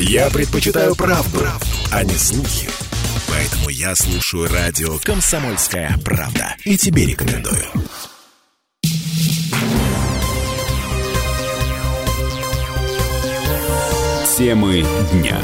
Я предпочитаю правду, а не слухи. Поэтому я слушаю радио «Комсомольская правда». И тебе рекомендую. Темы дня.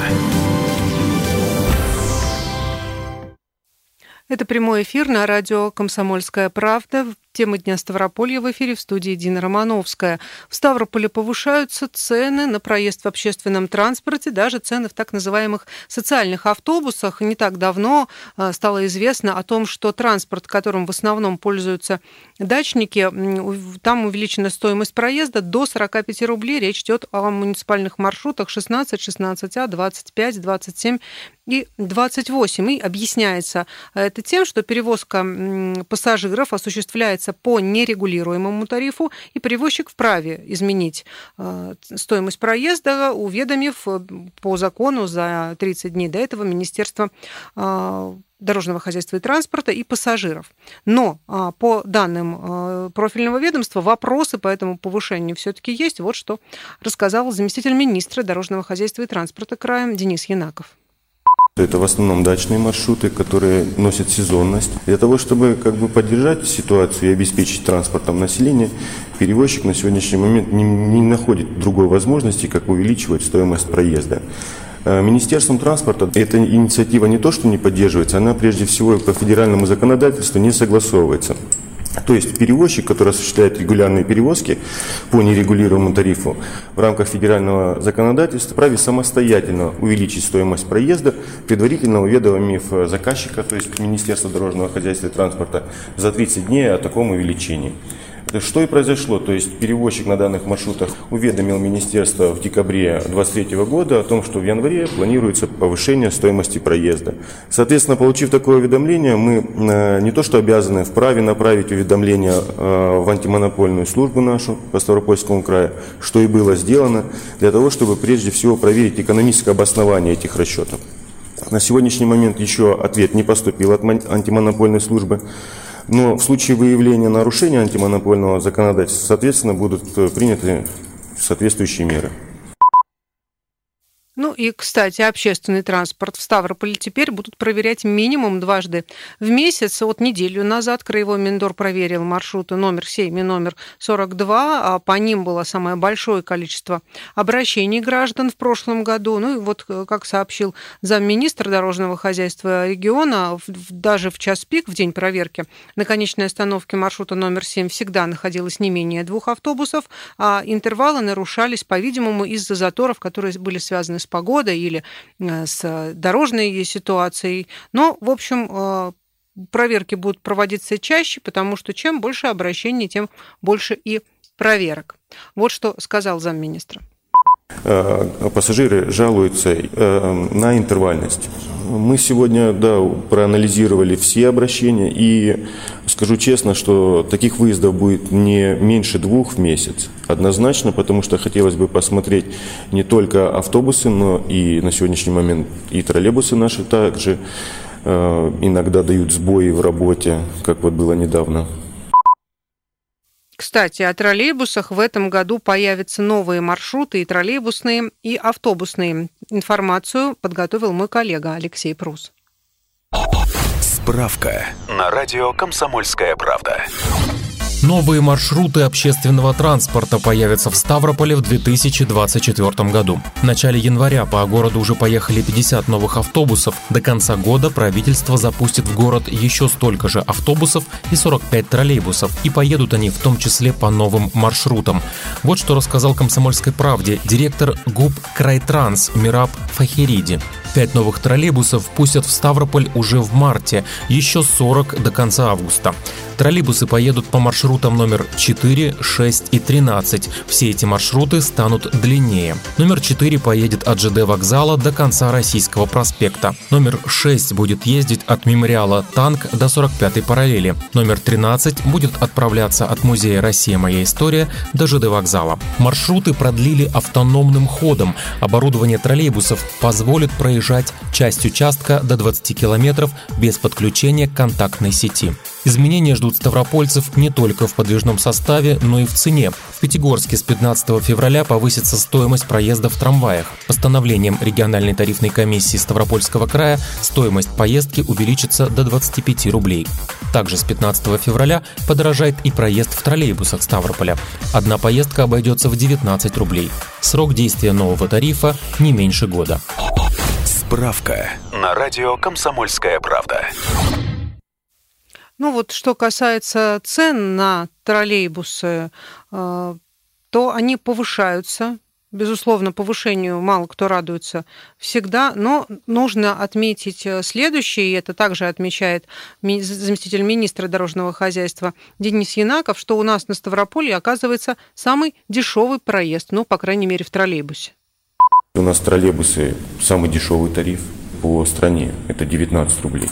Это прямой эфир на радио «Комсомольская правда». Тема дня Ставрополья в эфире в студии Дина Романовская. В Ставрополе повышаются цены на проезд в общественном транспорте, даже цены в так называемых социальных автобусах. Не так давно э, стало известно о том, что транспорт, которым в основном пользуются дачники, там увеличена стоимость проезда до 45 рублей. Речь идет о муниципальных маршрутах 16, 16А, 25, 27 и 28. И объясняется это тем, что перевозка пассажиров осуществляется по нерегулируемому тарифу, и перевозчик вправе изменить э, стоимость проезда, уведомив э, по закону за 30 дней до этого Министерство э, дорожного хозяйства и транспорта и пассажиров. Но по данным профильного ведомства вопросы по этому повышению все-таки есть. Вот что рассказал заместитель министра дорожного хозяйства и транспорта краем Денис Янаков. Это в основном дачные маршруты, которые носят сезонность. Для того, чтобы как бы поддержать ситуацию и обеспечить транспортом населения, перевозчик на сегодняшний момент не, не находит другой возможности, как увеличивать стоимость проезда. Э, Министерством транспорта эта инициатива не то, что не поддерживается, она прежде всего по федеральному законодательству не согласовывается. То есть перевозчик, который осуществляет регулярные перевозки по нерегулируемому тарифу в рамках федерального законодательства, вправе самостоятельно увеличить стоимость проезда, предварительно уведомив заказчика, то есть Министерство дорожного хозяйства и транспорта, за 30 дней о таком увеличении. Что и произошло, то есть перевозчик на данных маршрутах уведомил министерство в декабре 2023 года о том, что в январе планируется повышение стоимости проезда. Соответственно, получив такое уведомление, мы э, не то что обязаны вправе направить уведомление э, в антимонопольную службу нашу по Ставропольскому краю, что и было сделано, для того, чтобы прежде всего проверить экономическое обоснование этих расчетов. На сегодняшний момент еще ответ не поступил от антимонопольной службы. Но в случае выявления нарушения антимонопольного законодательства, соответственно, будут э, приняты соответствующие меры. Ну и, кстати, общественный транспорт в Ставрополе теперь будут проверять минимум дважды в месяц. Вот неделю назад Краевой Миндор проверил маршруты номер 7 и номер 42. А по ним было самое большое количество обращений граждан в прошлом году. Ну и вот, э, как сообщил замминистра дорожного хозяйства региона, даже в час пик, в день проверки, на конечной остановке маршрута номер 7 всегда находилось не менее двух автобусов, а интервалы нарушались, по-видимому, из-за заторов, которые были связаны погодой или э, с дорожной ситуацией. Но, в общем, э, проверки будут проводиться чаще, потому что чем больше обращений, тем больше и проверок. Вот что сказал замминистра. Э, пассажиры жалуются на интервальность. Мы сегодня да, проанализировали все обращения и скажу честно, что таких выездов будет не меньше двух в месяц. Однозначно, потому что хотелось бы посмотреть не только автобусы, но и на сегодняшний момент и троллейбусы наши также э, иногда дают сбои в работе, как вот было недавно. Кстати, о троллейбусах в этом году появятся новые маршруты и троллейбусные, и автобусные. Информацию подготовил мой коллега Алексей Прус. Справка на радио «Комсомольская правда». Новые маршруты общественного транспорта появятся в Ставрополе в 2024 году. В начале января по городу уже поехали 50 новых автобусов. До конца года правительство запустит в город еще столько же автобусов и 45 троллейбусов. И поедут они в том числе по новым маршрутам. Вот что рассказал «Комсомольской правде» директор ГУП «Крайтранс» Мираб Фахериди. Пять новых троллейбусов пустят в Ставрополь уже в марте, еще 40 до конца августа. Троллейбусы поедут по маршрутам номер 4, 6 и 13. Все эти маршруты станут длиннее. Номер 4 поедет от ЖД вокзала до конца Российского проспекта. Номер 6 будет ездить от мемориала «Танк» до 45-й параллели. Номер 13 будет отправляться от музея «Россия. Моя история» до ЖД вокзала. Маршруты продлили автономным ходом. Оборудование троллейбусов позволит проезжать проезжать часть участка до 20 километров без подключения к контактной сети. Изменения ждут ставропольцев не только в подвижном составе, но и в цене. В Пятигорске с 15 февраля повысится стоимость проезда в трамваях. Постановлением региональной тарифной комиссии Ставропольского края стоимость поездки увеличится до 25 рублей. Также с 15 февраля подорожает и проезд в троллейбусах Ставрополя. Одна поездка обойдется в 19 рублей. Срок действия нового тарифа не меньше года. Справка на радио «Комсомольская правда». Ну вот, что касается цен на троллейбусы, э, то они повышаются. Безусловно, повышению мало кто радуется всегда, но нужно отметить э, следующее, и это также отмечает заместитель министра дорожного хозяйства Денис Янаков, что у нас на Ставрополье оказывается самый дешевый проезд, ну, по крайней мере, в троллейбусе. У нас троллейбусы самый дешевый тариф по стране, это 19 рублей.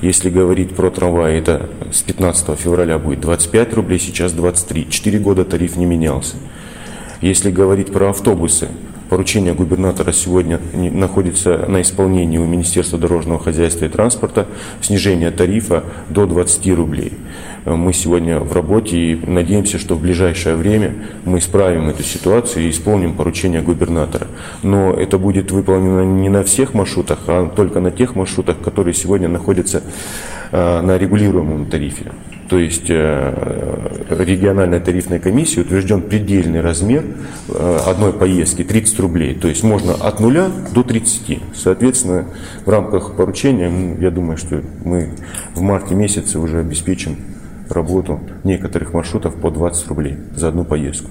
Если говорить про трамвай, это с 15 февраля будет 25 рублей, сейчас 23. Четыре года тариф не менялся. Если говорить про автобусы, поручение губернатора сегодня находится на исполнении у Министерства дорожного хозяйства и транспорта, снижение тарифа до 20 рублей. Мы сегодня в работе и надеемся, что в ближайшее время мы исправим эту ситуацию и исполним поручение губернатора. Но это будет выполнено не на всех маршрутах, а только на тех маршрутах, которые сегодня находятся э, на регулируемом тарифе. То есть э, региональной тарифной комиссией утвержден предельный размер э, одной поездки 30 рублей. То есть можно от нуля до 30. Соответственно, в рамках поручения, я думаю, что мы в марте месяце уже обеспечим работу некоторых маршрутов по 20 рублей за одну поездку.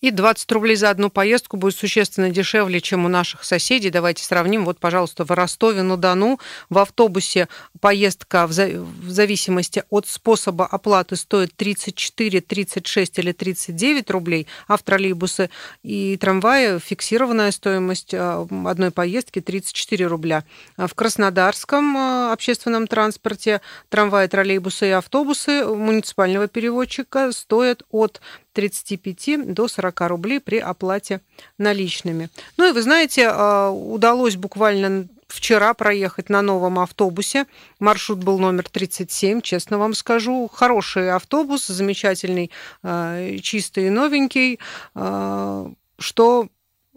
И 20 рублей за одну поездку будет существенно дешевле, чем у наших соседей. Давайте сравним. Вот, пожалуйста, в Ростове-на-Дону в автобусе поездка в, зависимости от способа оплаты стоит 34, 36 или 39 рублей, а в троллейбусы и трамваи фиксированная стоимость а, одной поездки 34 рубля. В Краснодарском а, общественном транспорте трамваи, троллейбусы и автобусы муниципального переводчика стоят от 35 до 40 рублей при оплате наличными. Ну и вы знаете, а, удалось буквально вчера проехать на новом автобусе. Маршрут был номер 37, честно вам скажу. Хороший автобус, замечательный, а, чистый и новенький, а, что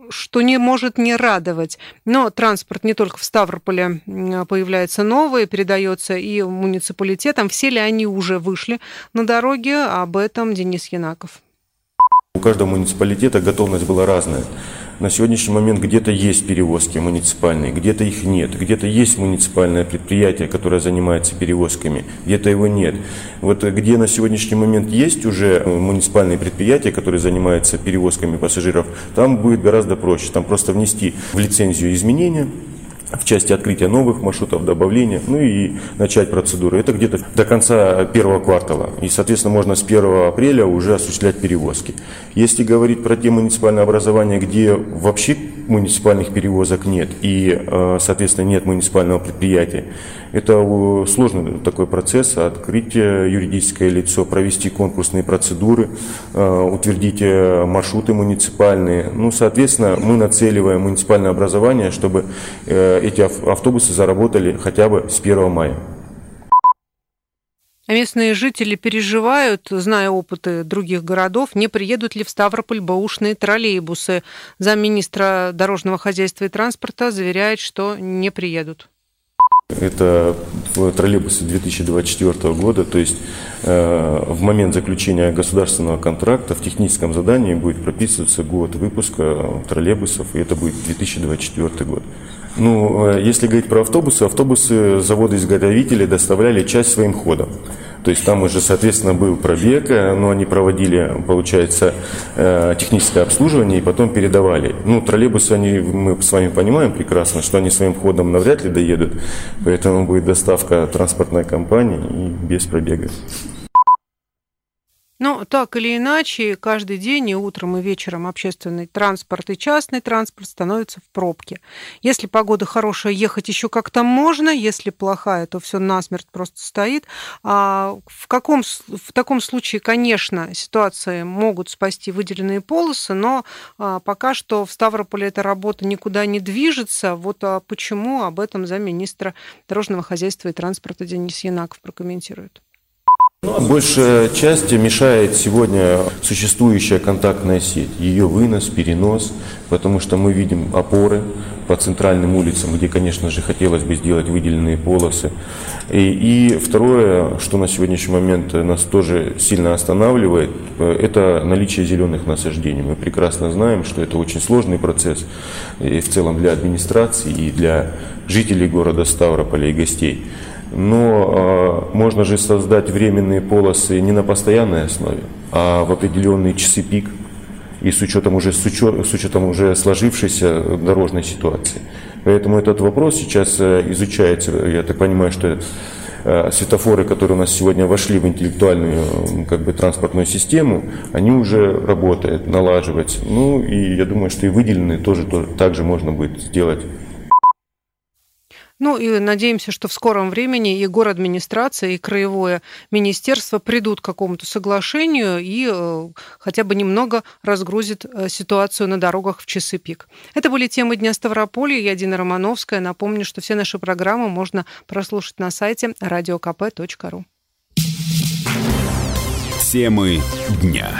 что не может не радовать. Но транспорт не только в Ставрополе появляется новый, передается и муниципалитетам. Все ли они уже вышли на дороге? Об этом Денис Янаков. У каждого муниципалитета готовность была разная. На сегодняшний момент где-то есть перевозки муниципальные, где-то их нет, где-то есть муниципальное предприятие, которое занимается перевозками, где-то его нет. Вот где на сегодняшний момент есть уже муниципальные предприятия, которые занимаются перевозками пассажиров, там будет гораздо проще. Там просто внести в лицензию изменения, в части открытия новых маршрутов, добавления, ну и начать процедуру. Это где-то до конца первого квартала. И, соответственно, можно с 1 апреля уже осуществлять перевозки. Если говорить про те муниципальные образования, где вообще муниципальных перевозок нет и, э, соответственно, нет муниципального предприятия, это сложный такой процесс, открыть юридическое лицо, провести конкурсные процедуры, э, утвердить э, маршруты муниципальные. Ну, соответственно, мы нацеливаем муниципальное образование, чтобы эти автобусы заработали хотя бы с 1 мая. А местные жители переживают, зная опыты других городов, не приедут ли в Ставрополь бэушные троллейбусы. Замминистра дорожного хозяйства и транспорта заверяет, что не приедут. Это троллейбусы 2024 года, то есть э, в момент заключения государственного контракта в техническом задании будет прописываться год выпуска троллейбусов, и это будет 2024 год. Ну, э, если говорить про автобусы, автобусы заводы-изготовители доставляли часть своим ходом. То есть там уже, соответственно, был пробег, э, но они проводили, получается, э, техническое обслуживание и потом передавали. Ну, троллейбусы, они, мы с вами понимаем прекрасно, что они своим ходом навряд ли доедут, поэтому будет доставка транспортной компании и без пробега. Но так или иначе, каждый день и утром, и вечером общественный транспорт и частный транспорт становятся в пробке. Если погода хорошая, ехать еще как-то можно, если плохая, то все насмерть просто стоит. А в, каком, в таком случае, конечно, ситуации могут спасти выделенные полосы, но а, пока что в Ставрополе эта работа никуда не движется. Вот а почему об этом замминистра дорожного хозяйства и транспорта Денис Янаков прокомментирует. Большая часть мешает сегодня существующая контактная сеть, ее вынос, перенос, потому что мы видим опоры по центральным улицам, где, конечно же, хотелось бы сделать выделенные полосы. И, и второе, что на сегодняшний момент нас тоже сильно останавливает, это наличие зеленых насаждений. Мы прекрасно знаем, что это очень сложный процесс и в целом для администрации и для жителей города Ставрополя и гостей. Но э, можно же создать временные полосы не на постоянной основе, а в определенные часы пик и с учетом уже, с учетом, с учетом уже сложившейся дорожной ситуации. Поэтому этот вопрос сейчас э, изучается. Я так понимаю, что э, светофоры, которые у нас сегодня вошли в интеллектуальную как бы, транспортную систему, они уже работают, налаживать. Ну и я думаю, что и выделенные тоже, тоже также можно будет сделать. Ну и надеемся, что в скором времени и город администрация, и краевое министерство придут к какому-то соглашению и э, хотя бы немного разгрузит э, ситуацию на дорогах в часы пик. Это были темы Дня Ставрополья. Я Дина Романовская. Напомню, что все наши программы можно прослушать на сайте radiokp.ru. Темы дня.